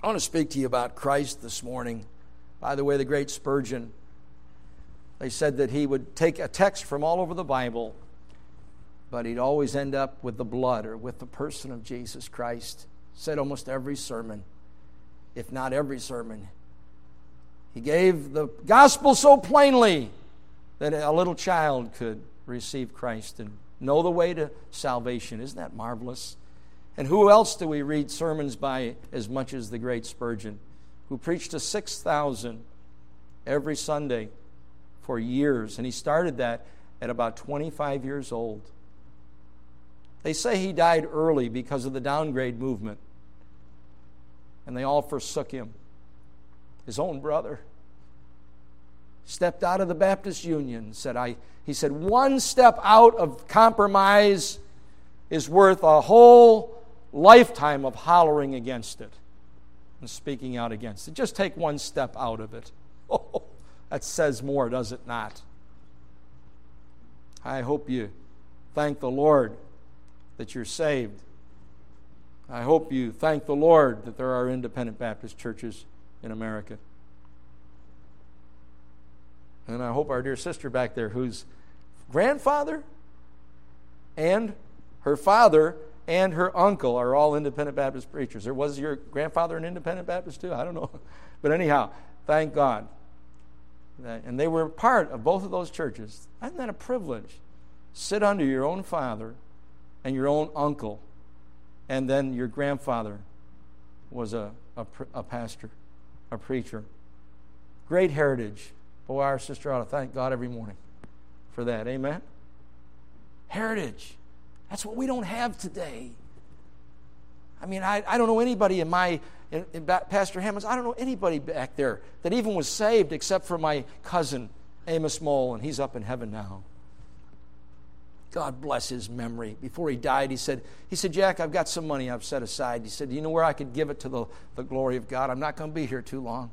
I want to speak to you about Christ this morning. By the way, the great Spurgeon, they said that he would take a text from all over the Bible, but he'd always end up with the blood or with the person of Jesus Christ. Said almost every sermon, if not every sermon. He gave the gospel so plainly that a little child could receive Christ and know the way to salvation. Isn't that marvelous? And who else do we read sermons by as much as the great Spurgeon, who preached to 6,000 every Sunday for years? And he started that at about 25 years old. They say he died early because of the downgrade movement, and they all forsook him. His own brother stepped out of the Baptist Union. Said I, he said, one step out of compromise is worth a whole lifetime of hollering against it and speaking out against it. Just take one step out of it. Oh, that says more, does it not? I hope you thank the Lord that you're saved. I hope you thank the Lord that there are independent Baptist churches in America. And I hope our dear sister back there, whose grandfather and her father and her uncle are all independent Baptist preachers. Or was your grandfather an independent Baptist too? I don't know. But anyhow, thank God. And they were part of both of those churches. Isn't that a privilege? Sit under your own father and your own uncle, and then your grandfather was a, a, a pastor, a preacher. Great heritage. Boy, our sister ought to thank God every morning for that. Amen? Heritage. That's what we don't have today. I mean, I, I don't know anybody in my, in, in Pastor Hammond's, I don't know anybody back there that even was saved except for my cousin, Amos Mole, and he's up in heaven now. God bless his memory. Before he died, he said, he said, Jack, I've got some money I've set aside. He said, Do you know where I could give it to the, the glory of God? I'm not going to be here too long.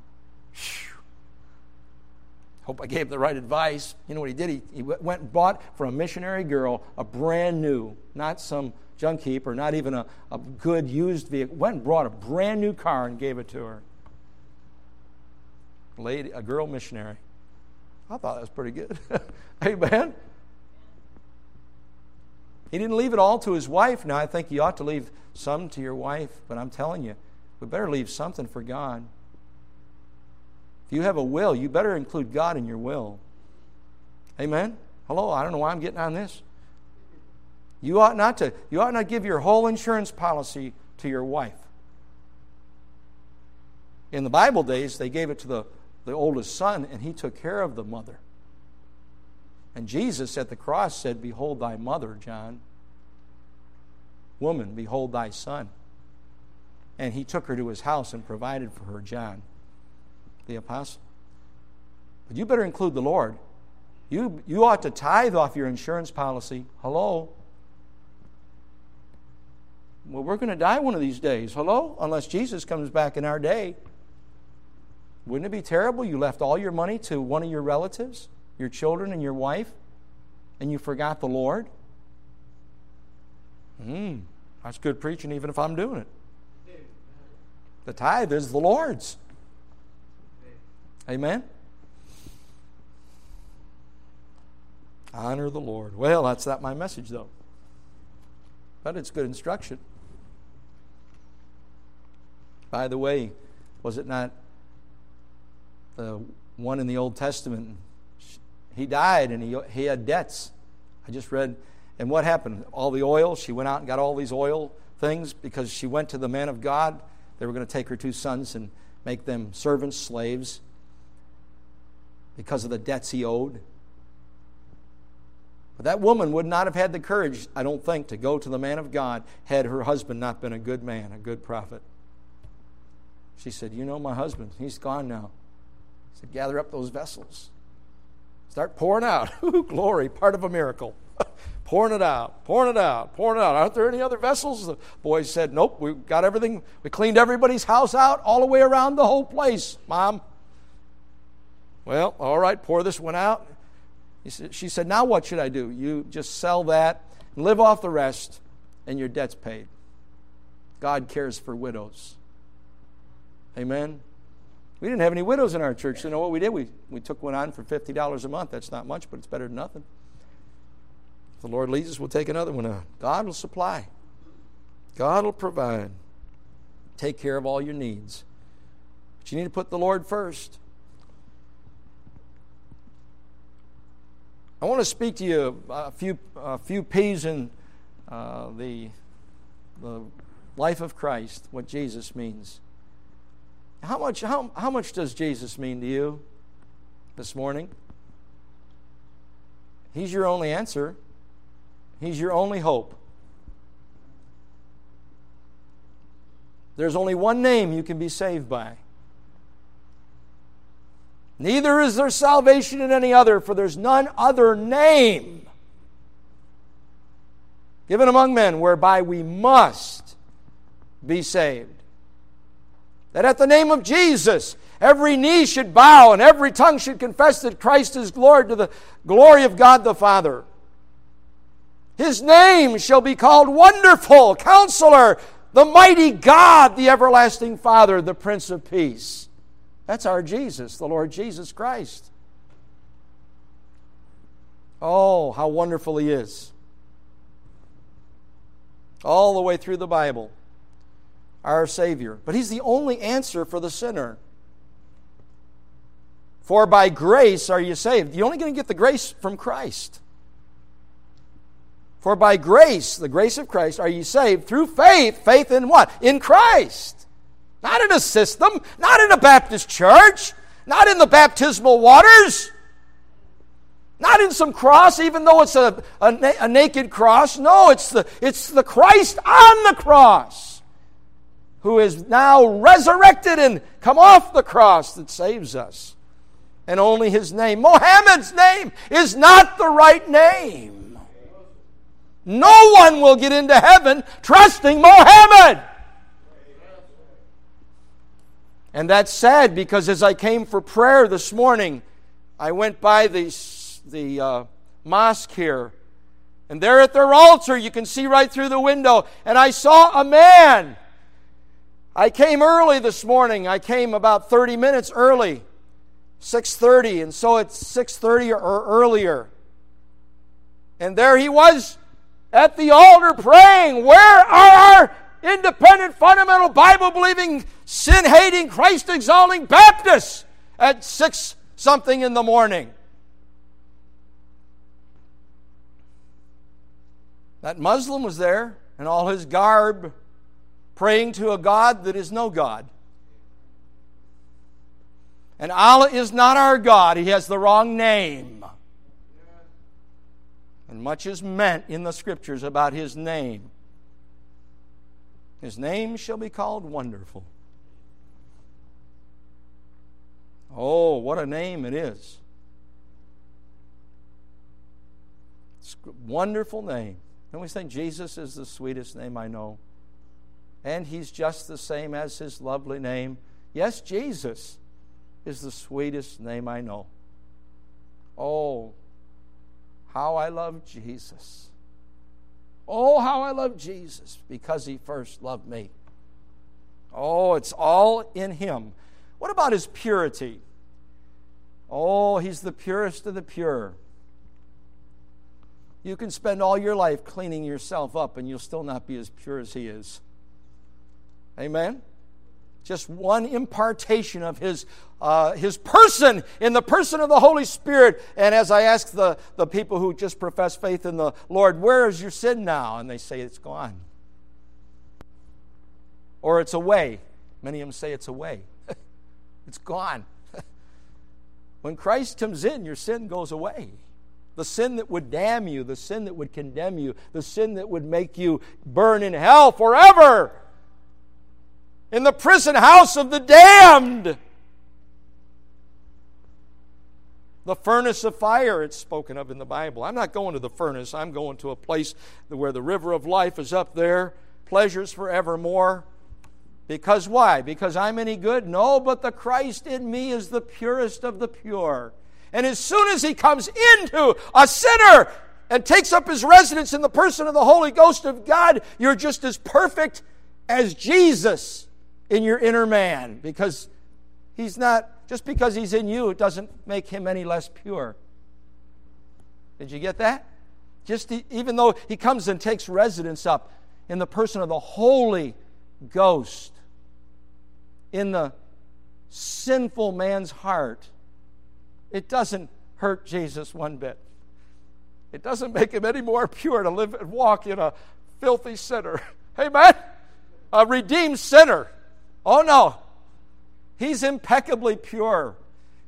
Whew. Hope I gave the right advice. You know what he did? He, he went and bought for a missionary girl a brand new, not some junk heap or not even a, a good used vehicle. Went and brought a brand new car and gave it to her. A Lady, a girl missionary. I thought that was pretty good. Amen. He didn't leave it all to his wife. Now, I think you ought to leave some to your wife, but I'm telling you, we better leave something for God. If you have a will, you better include God in your will. Amen? Hello, I don't know why I'm getting on this. You ought not to, you ought not give your whole insurance policy to your wife. In the Bible days, they gave it to the, the oldest son, and he took care of the mother. And Jesus at the cross said, Behold thy mother, John. Woman, behold thy son. And he took her to his house and provided for her, John the apostle. But you better include the Lord. You, you ought to tithe off your insurance policy. Hello? Well, we're going to die one of these days. Hello? Unless Jesus comes back in our day. Wouldn't it be terrible? You left all your money to one of your relatives, your children, and your wife, and you forgot the Lord? Hmm, that's good preaching, even if I'm doing it. The tithe is the Lord's. Amen? Honor the Lord. Well, that's not my message, though. But it's good instruction. By the way, was it not the one in the Old Testament? He died and he, he had debts. I just read. And what happened? All the oil, she went out and got all these oil things because she went to the man of God. They were going to take her two sons and make them servants, slaves because of the debts he owed. But that woman would not have had the courage, I don't think, to go to the man of God had her husband not been a good man, a good prophet. She said, You know my husband, he's gone now. He said, Gather up those vessels. Start pouring out. Glory, part of a miracle. pouring it out, pouring it out, pouring it out. Aren't there any other vessels? The boys said, Nope, we got everything. We cleaned everybody's house out all the way around the whole place, Mom. Well, all right, pour this one out. Said, she said, Now what should I do? You just sell that and live off the rest, and your debt's paid. God cares for widows. Amen. We didn't have any widows in our church. You know what we did? We, we took one on for $50 a month. That's not much, but it's better than nothing. If the Lord leads us, we'll take another one on. God will supply, God will provide, take care of all your needs. But you need to put the Lord first. I want to speak to you a few, a few P's in uh, the, the life of Christ, what Jesus means. How much, how, how much does Jesus mean to you this morning? He's your only answer, He's your only hope. There's only one name you can be saved by. Neither is there salvation in any other, for there's none other name given among men whereby we must be saved. That at the name of Jesus, every knee should bow and every tongue should confess that Christ is Lord to the glory of God the Father. His name shall be called Wonderful, Counselor, the Mighty God, the Everlasting Father, the Prince of Peace. That's our Jesus, the Lord Jesus Christ. Oh, how wonderful He is. All the way through the Bible, our Savior. But He's the only answer for the sinner. For by grace are you saved. You're only going to get the grace from Christ. For by grace, the grace of Christ, are you saved through faith. Faith in what? In Christ. Not in a system, not in a Baptist church, not in the baptismal waters, not in some cross, even though it's a, a, a naked cross. No, it's the, it's the Christ on the cross who is now resurrected and come off the cross that saves us. And only his name, Mohammed's name, is not the right name. No one will get into heaven trusting Mohammed. And that's sad because as I came for prayer this morning, I went by the, the uh, mosque here. And there at their altar, you can see right through the window, and I saw a man. I came early this morning. I came about 30 minutes early, 6:30, and so it's 6:30 or earlier. And there he was at the altar praying, "Where are our independent, fundamental, Bible believing, sin hating, Christ exalting Baptists at six something in the morning. That Muslim was there in all his garb, praying to a God that is no God. And Allah is not our God, He has the wrong name. And much is meant in the scriptures about His name. His name shall be called Wonderful. Oh, what a name it is. It's a wonderful name. And we think Jesus is the sweetest name I know. And he's just the same as his lovely name. Yes, Jesus is the sweetest name I know. Oh, how I love Jesus. Oh, how I love Jesus because he first loved me. Oh, it's all in him. What about his purity? Oh, he's the purest of the pure. You can spend all your life cleaning yourself up and you'll still not be as pure as he is. Amen? Just one impartation of his, uh, his person in the person of the Holy Spirit. And as I ask the, the people who just profess faith in the Lord, where is your sin now? And they say it's gone. Or it's away. Many of them say it's away. it's gone. when Christ comes in, your sin goes away. The sin that would damn you, the sin that would condemn you, the sin that would make you burn in hell forever in the prison house of the damned. The furnace of fire, it's spoken of in the Bible. I'm not going to the furnace, I'm going to a place where the river of life is up there, pleasures forevermore. Because why? Because I'm any good? No, but the Christ in me is the purest of the pure. And as soon as he comes into a sinner and takes up his residence in the person of the Holy Ghost of God, you're just as perfect as Jesus in your inner man because he's not, just because he's in you, it doesn't make him any less pure. Did you get that? Just even though he comes and takes residence up in the person of the Holy Ghost, in the sinful man's heart, it doesn't hurt Jesus one bit. It doesn't make him any more pure to live and walk in a filthy sinner. Amen? A redeemed sinner. Oh no. He's impeccably pure.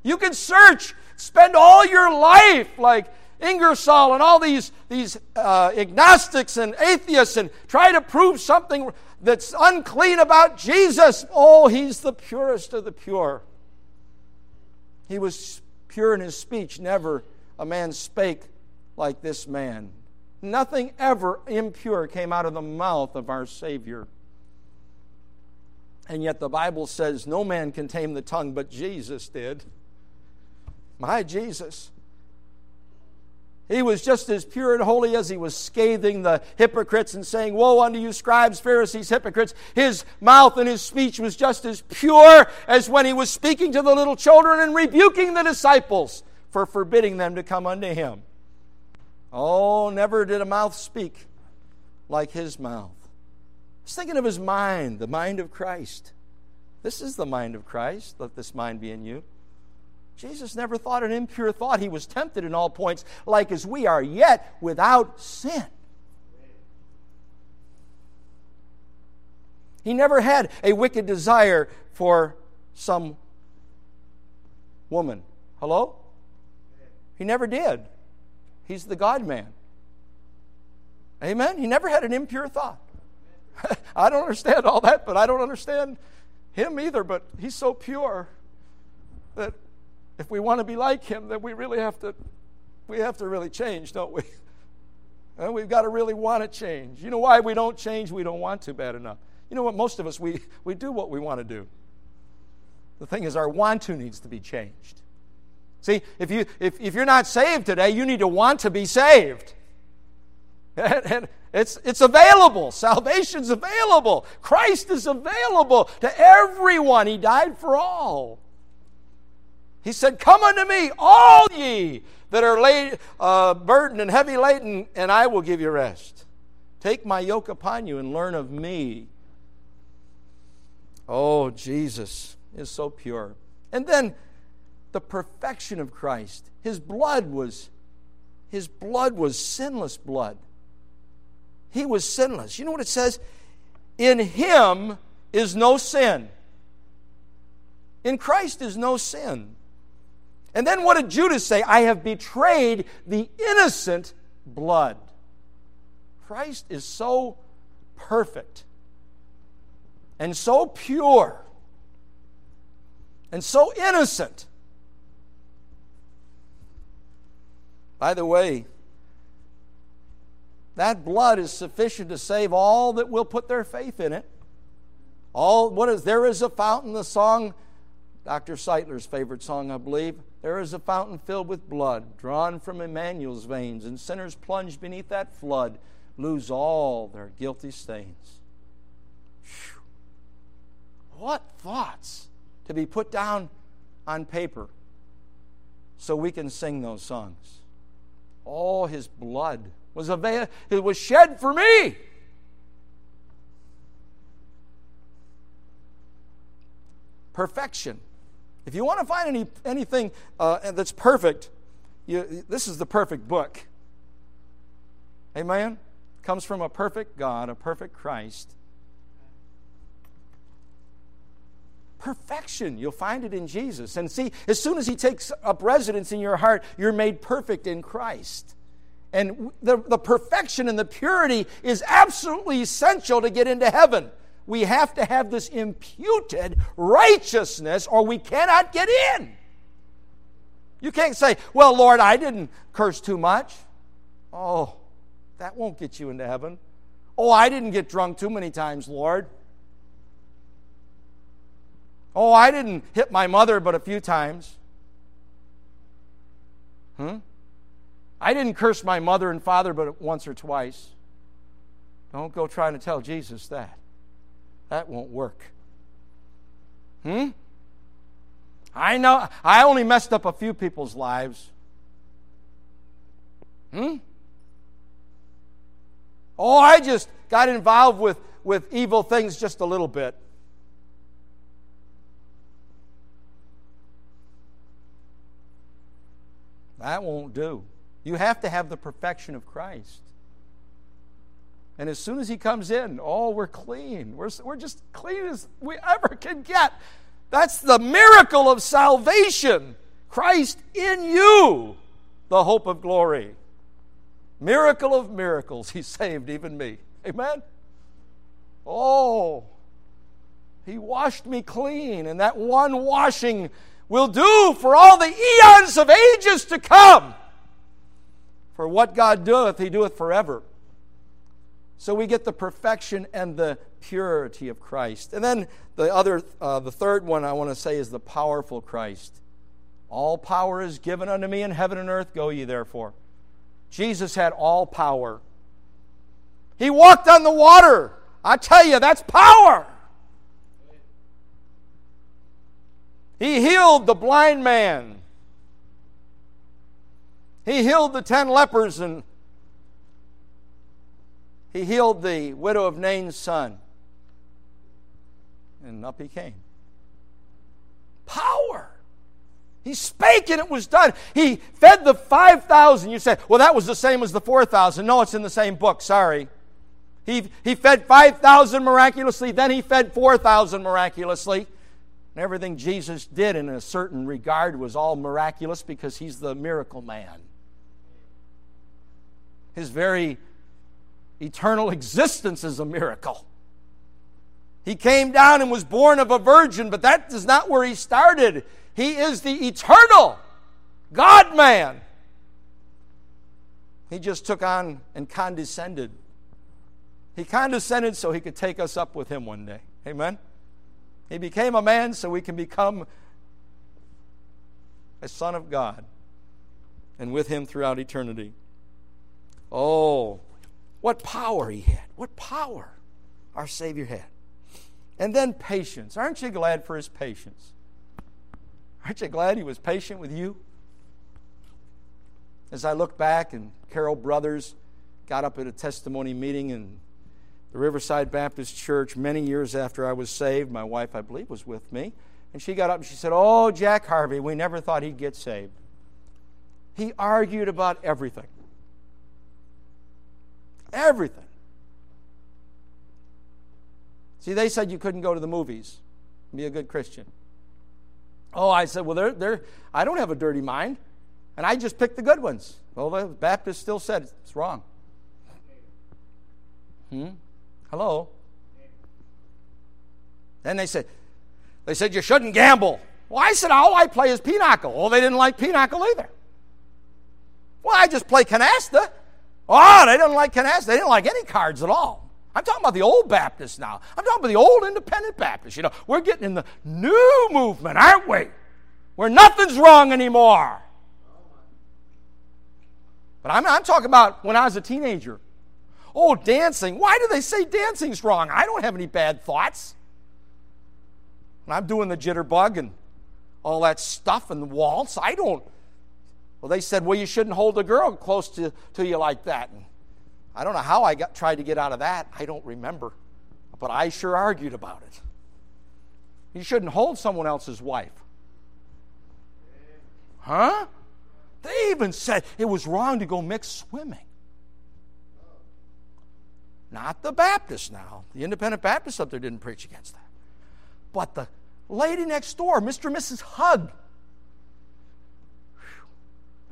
You can search, spend all your life like Ingersoll and all these, these uh, agnostics and atheists and try to prove something that's unclean about Jesus. Oh, he's the purest of the pure. He was pure in his speech. Never a man spake like this man. Nothing ever impure came out of the mouth of our Savior. And yet the Bible says no man can tame the tongue, but Jesus did. My Jesus. He was just as pure and holy as he was scathing the hypocrites and saying, Woe unto you, scribes, Pharisees, hypocrites. His mouth and his speech was just as pure as when he was speaking to the little children and rebuking the disciples for forbidding them to come unto him. Oh, never did a mouth speak like his mouth. Was thinking of his mind, the mind of Christ. This is the mind of Christ. Let this mind be in you. Jesus never thought an impure thought. He was tempted in all points, like as we are, yet without sin. He never had a wicked desire for some woman. Hello? He never did. He's the God man. Amen? He never had an impure thought. I don't understand all that, but I don't understand him either, but he's so pure that if we want to be like him, then we really have to we have to really change, don't we? And we've got to really want to change. You know why we don't change? We don't want to bad enough. You know what? Most of us, we, we do what we want to do. The thing is, our want to needs to be changed. See, if, you, if, if you're not saved today, you need to want to be saved. And, and it's, it's available. Salvation's available. Christ is available to everyone. He died for all. He said, Come unto me, all ye that are laid, uh, burdened and heavy laden, and I will give you rest. Take my yoke upon you and learn of me. Oh, Jesus is so pure. And then the perfection of Christ. His blood was his blood was sinless blood. He was sinless. You know what it says? In him is no sin. In Christ is no sin. And then what did Judas say? I have betrayed the innocent blood. Christ is so perfect and so pure and so innocent By the way, that blood is sufficient to save all that will put their faith in it. All what is there is a fountain, the song, Dr. Seitler's favorite song, I believe. There is a fountain filled with blood, drawn from Emmanuel's veins, and sinners plunged beneath that flood lose all their guilty stains. Whew. What thoughts to be put down on paper so we can sing those songs. All his blood was avail- it was shed for me. Perfection. If you want to find any, anything uh, that's perfect, you, this is the perfect book. Amen? Comes from a perfect God, a perfect Christ. Perfection, you'll find it in Jesus. And see, as soon as He takes up residence in your heart, you're made perfect in Christ. And the, the perfection and the purity is absolutely essential to get into heaven. We have to have this imputed righteousness or we cannot get in. You can't say, Well, Lord, I didn't curse too much. Oh, that won't get you into heaven. Oh, I didn't get drunk too many times, Lord. Oh, I didn't hit my mother but a few times. Hmm? I didn't curse my mother and father but once or twice. Don't go trying to tell Jesus that. That won't work. Hmm? I know I only messed up a few people's lives. Hmm? Oh, I just got involved with, with evil things just a little bit. That won't do. You have to have the perfection of Christ. And as soon as He comes in, oh, we're clean. We're, we're just clean as we ever can get. That's the miracle of salvation. Christ in you, the hope of glory. Miracle of miracles, He saved even me. Amen? Oh, He washed me clean, and that one washing will do for all the eons of ages to come. For what God doeth, He doeth forever. So we get the perfection and the purity of Christ. And then the other, uh, the third one I want to say is the powerful Christ. All power is given unto me in heaven and earth. Go ye therefore. Jesus had all power. He walked on the water. I tell you, that's power. He healed the blind man. He healed the ten lepers and he healed the widow of Nain's son. And up he came. Power. He spake and it was done. He fed the 5,000. You say, well, that was the same as the 4,000. No, it's in the same book. Sorry. He, he fed 5,000 miraculously, then he fed 4,000 miraculously. And everything Jesus did in a certain regard was all miraculous because he's the miracle man. His very eternal existence is a miracle. He came down and was born of a virgin, but that is not where he started. He is the eternal God man. He just took on and condescended. He condescended so he could take us up with him one day. Amen? He became a man so we can become a son of God and with him throughout eternity. Oh, what power he had. What power our Savior had. And then patience. Aren't you glad for his patience? Aren't you glad he was patient with you? As I look back, and Carol Brothers got up at a testimony meeting in the Riverside Baptist Church many years after I was saved. My wife, I believe, was with me. And she got up and she said, Oh, Jack Harvey, we never thought he'd get saved. He argued about everything. Everything. See, they said you couldn't go to the movies be a good Christian. Oh, I said, well, they're, they're, I don't have a dirty mind, and I just picked the good ones. Well, the Baptist still said it's wrong. Hmm? Hello? Then they said, they said you shouldn't gamble. Well, I said, all I play is pinochle. Well, they didn't like pinochle either. Well, I just play canasta. Oh, they didn't like canasta. They didn't like any cards at all. I'm talking about the old Baptists now. I'm talking about the old independent Baptists. You know, we're getting in the new movement, aren't we? Where nothing's wrong anymore. But I'm, I'm talking about when I was a teenager. Oh, dancing. Why do they say dancing's wrong? I don't have any bad thoughts. When I'm doing the jitterbug and all that stuff and the waltz, I don't. Well, they said, well, you shouldn't hold a girl close to, to you like that. And I don't know how I got, tried to get out of that. I don't remember. But I sure argued about it. You shouldn't hold someone else's wife. Huh? They even said it was wrong to go mix swimming. Not the Baptists now. The independent Baptists up there didn't preach against that. But the lady next door, Mr. and Mrs. Hug,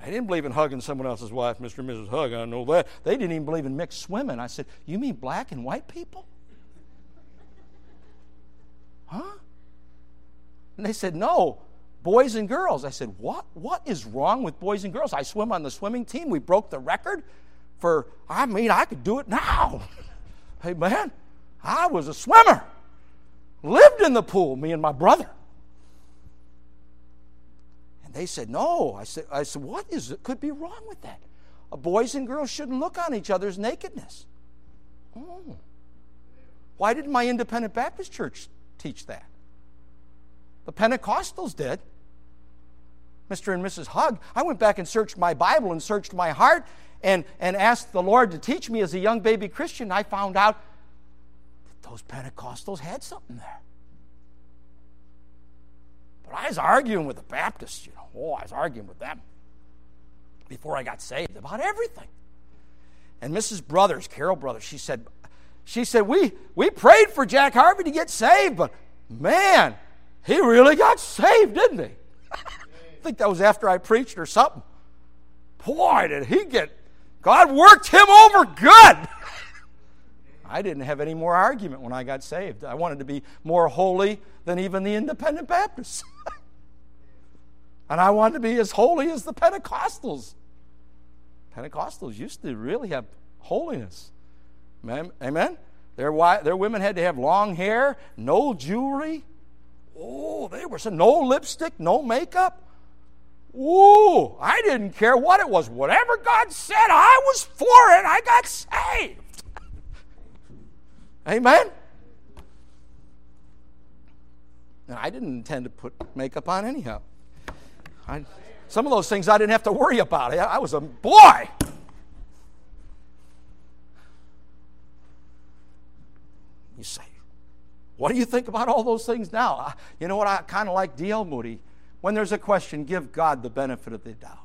they didn't believe in hugging someone else's wife, Mr. and Mrs. Hug. I know that. They didn't even believe in mixed swimming. I said, You mean black and white people? Huh? And they said, No, boys and girls. I said, What? What is wrong with boys and girls? I swim on the swimming team. We broke the record for, I mean, I could do it now. hey, man, I was a swimmer. Lived in the pool, me and my brother. They said, No. I said, I said What is? Could be wrong with that? Uh, boys and girls shouldn't look on each other's nakedness. Oh. Why didn't my independent Baptist church teach that? The Pentecostals did. Mr. and Mrs. Hug. I went back and searched my Bible and searched my heart and, and asked the Lord to teach me as a young baby Christian. I found out that those Pentecostals had something there. I was arguing with the Baptists, you know. Oh, I was arguing with them before I got saved about everything. And Mrs. Brothers, Carol Brothers, she said, she said, we, we prayed for Jack Harvey to get saved, but man, he really got saved, didn't he? I think that was after I preached or something. Boy, did he get, God worked him over good. I didn't have any more argument when I got saved. I wanted to be more holy than even the independent Baptists. and I wanted to be as holy as the Pentecostals. Pentecostals used to really have holiness. Amen? Their, their women had to have long hair, no jewelry. Oh, they were no lipstick, no makeup. Ooh, I didn't care what it was. Whatever God said, I was for it. I got saved. Amen? And I didn't intend to put makeup on anyhow. I, some of those things I didn't have to worry about. I, I was a boy. You say, what do you think about all those things now? You know what? I kind of like D.L. Moody. When there's a question, give God the benefit of the doubt.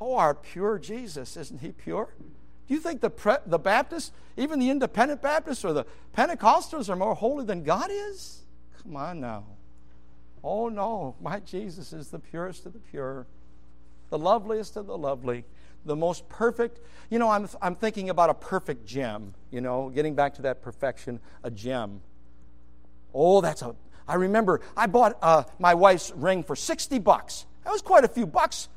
Oh, our pure Jesus, isn't he pure? Do you think the, pre- the Baptists, even the independent Baptists or the Pentecostals, are more holy than God is? Come on now. Oh no, my Jesus is the purest of the pure, the loveliest of the lovely the most perfect. You know, I'm, I'm thinking about a perfect gem, you know, getting back to that perfection, a gem. Oh, that's a. I remember I bought uh, my wife's ring for 60 bucks. That was quite a few bucks.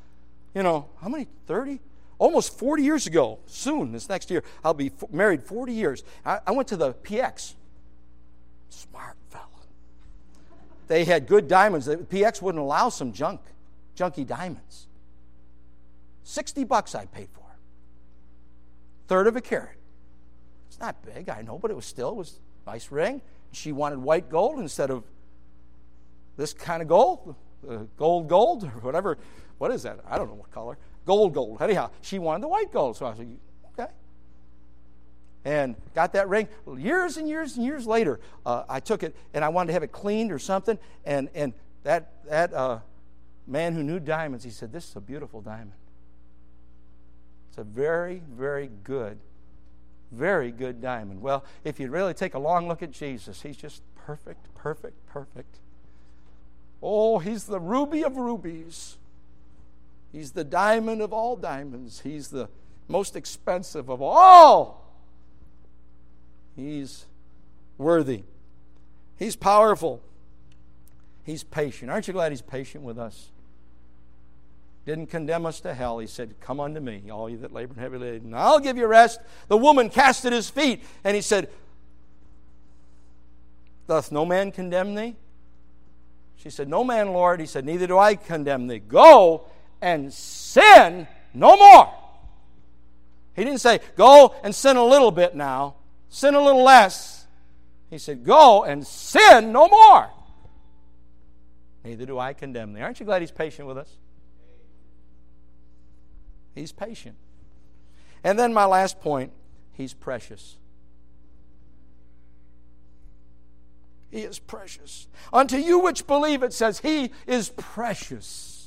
You know, how many? 30? Almost 40 years ago. Soon, this next year, I'll be f- married 40 years. I, I went to the PX. Smart fellow. They had good diamonds. The PX wouldn't allow some junk, junky diamonds. 60 bucks I paid for. Third of a carat. It's not big, I know, but it was still it was a nice ring. She wanted white gold instead of this kind of gold, uh, gold gold or whatever. What is that? I don't know what color. Gold gold. Anyhow, she wanted the white gold. So I said, okay. And got that ring. Years and years and years later, uh, I took it and I wanted to have it cleaned or something. And, and that, that uh, man who knew diamonds, he said, This is a beautiful diamond. It's a very, very good, very good diamond. Well, if you really take a long look at Jesus, he's just perfect, perfect, perfect. Oh, he's the ruby of rubies. He's the diamond of all diamonds. He's the most expensive of all. He's worthy. He's powerful. He's patient. Aren't you glad he's patient with us? didn't condemn us to hell. He said, Come unto me, all you that labor and heavy laden, I'll give you rest. The woman cast at his feet, and he said, Doth no man condemn thee? She said, No man, Lord. He said, Neither do I condemn thee. Go and sin no more. He didn't say, Go and sin a little bit now, sin a little less. He said, Go and sin no more. Neither do I condemn thee. Aren't you glad he's patient with us? He's patient. And then my last point, he's precious. He is precious. Unto you which believe, it says, He is precious.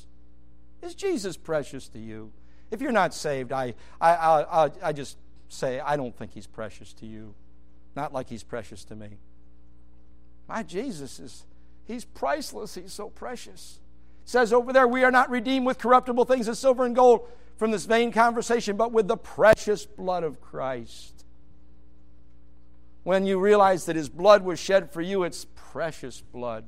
Is Jesus precious to you? If you're not saved, I, I, I, I just say, I don't think He's precious to you. Not like He's precious to me. My Jesus is, He's priceless. He's so precious. It says over there, we are not redeemed with corruptible things as silver and gold from this vain conversation, but with the precious blood of Christ. When you realize that his blood was shed for you, it's precious blood.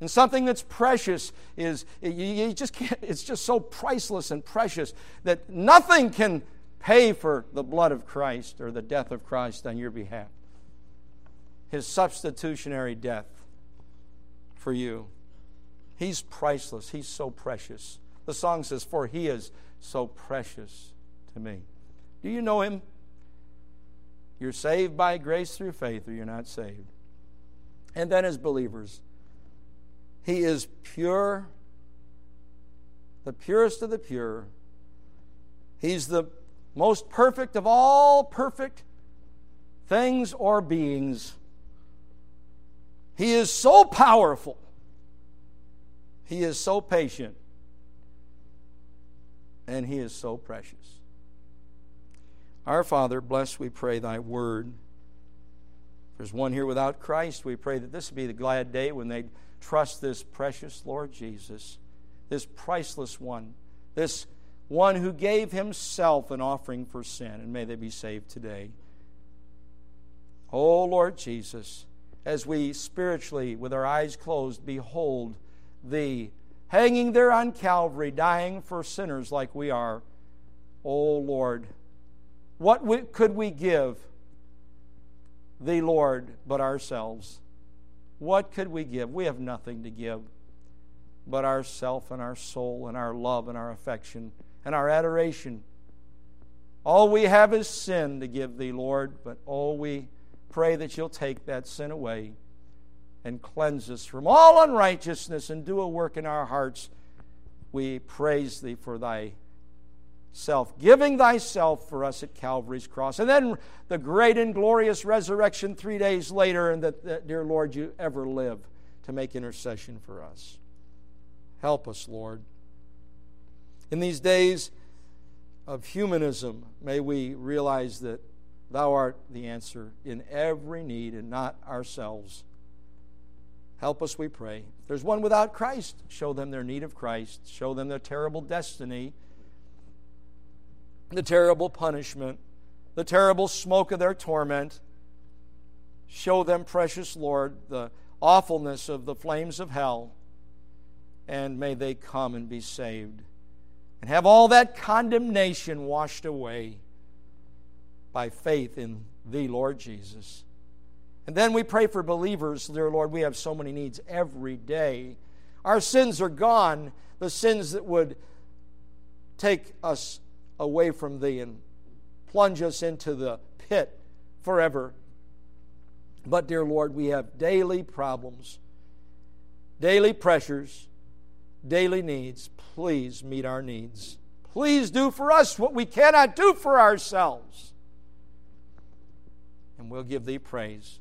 And something that's precious is you, just can't, it's just so priceless and precious that nothing can pay for the blood of Christ or the death of Christ on your behalf. His substitutionary death for you. He's priceless. He's so precious. The song says, For he is so precious to me. Do you know him? You're saved by grace through faith, or you're not saved. And then, as believers, He is pure, the purest of the pure. He's the most perfect of all perfect things or beings. He is so powerful. He is so patient. And He is so precious. Our Father, bless, we pray, Thy word. If there's one here without Christ, we pray that this be the glad day when they trust this precious Lord Jesus, this priceless one, this one who gave himself an offering for sin, and may they be saved today. Oh, Lord Jesus, as we spiritually, with our eyes closed, behold Thee hanging there on Calvary, dying for sinners like we are, oh, Lord, what could we give Thee, Lord, but ourselves? What could we give? We have nothing to give but ourself and our soul and our love and our affection and our adoration. All we have is sin to give thee, Lord, but oh, we pray that you'll take that sin away and cleanse us from all unrighteousness and do a work in our hearts. We praise thee for thy self, giving thyself for us at Calvary's cross. And then the great and glorious resurrection three days later, and that, that, dear Lord, you ever live to make intercession for us. Help us, Lord. In these days of humanism, may we realize that Thou art the answer in every need and not ourselves. Help us, we pray. If there's one without Christ, show them their need of Christ. Show them their terrible destiny, the terrible punishment, the terrible smoke of their torment. Show them, precious Lord, the awfulness of the flames of hell. And may they come and be saved and have all that condemnation washed away by faith in Thee, Lord Jesus. And then we pray for believers, dear Lord. We have so many needs every day. Our sins are gone, the sins that would take us away from Thee and plunge us into the pit forever. But, dear Lord, we have daily problems, daily pressures, daily needs. Please meet our needs. Please do for us what we cannot do for ourselves. And we'll give Thee praise.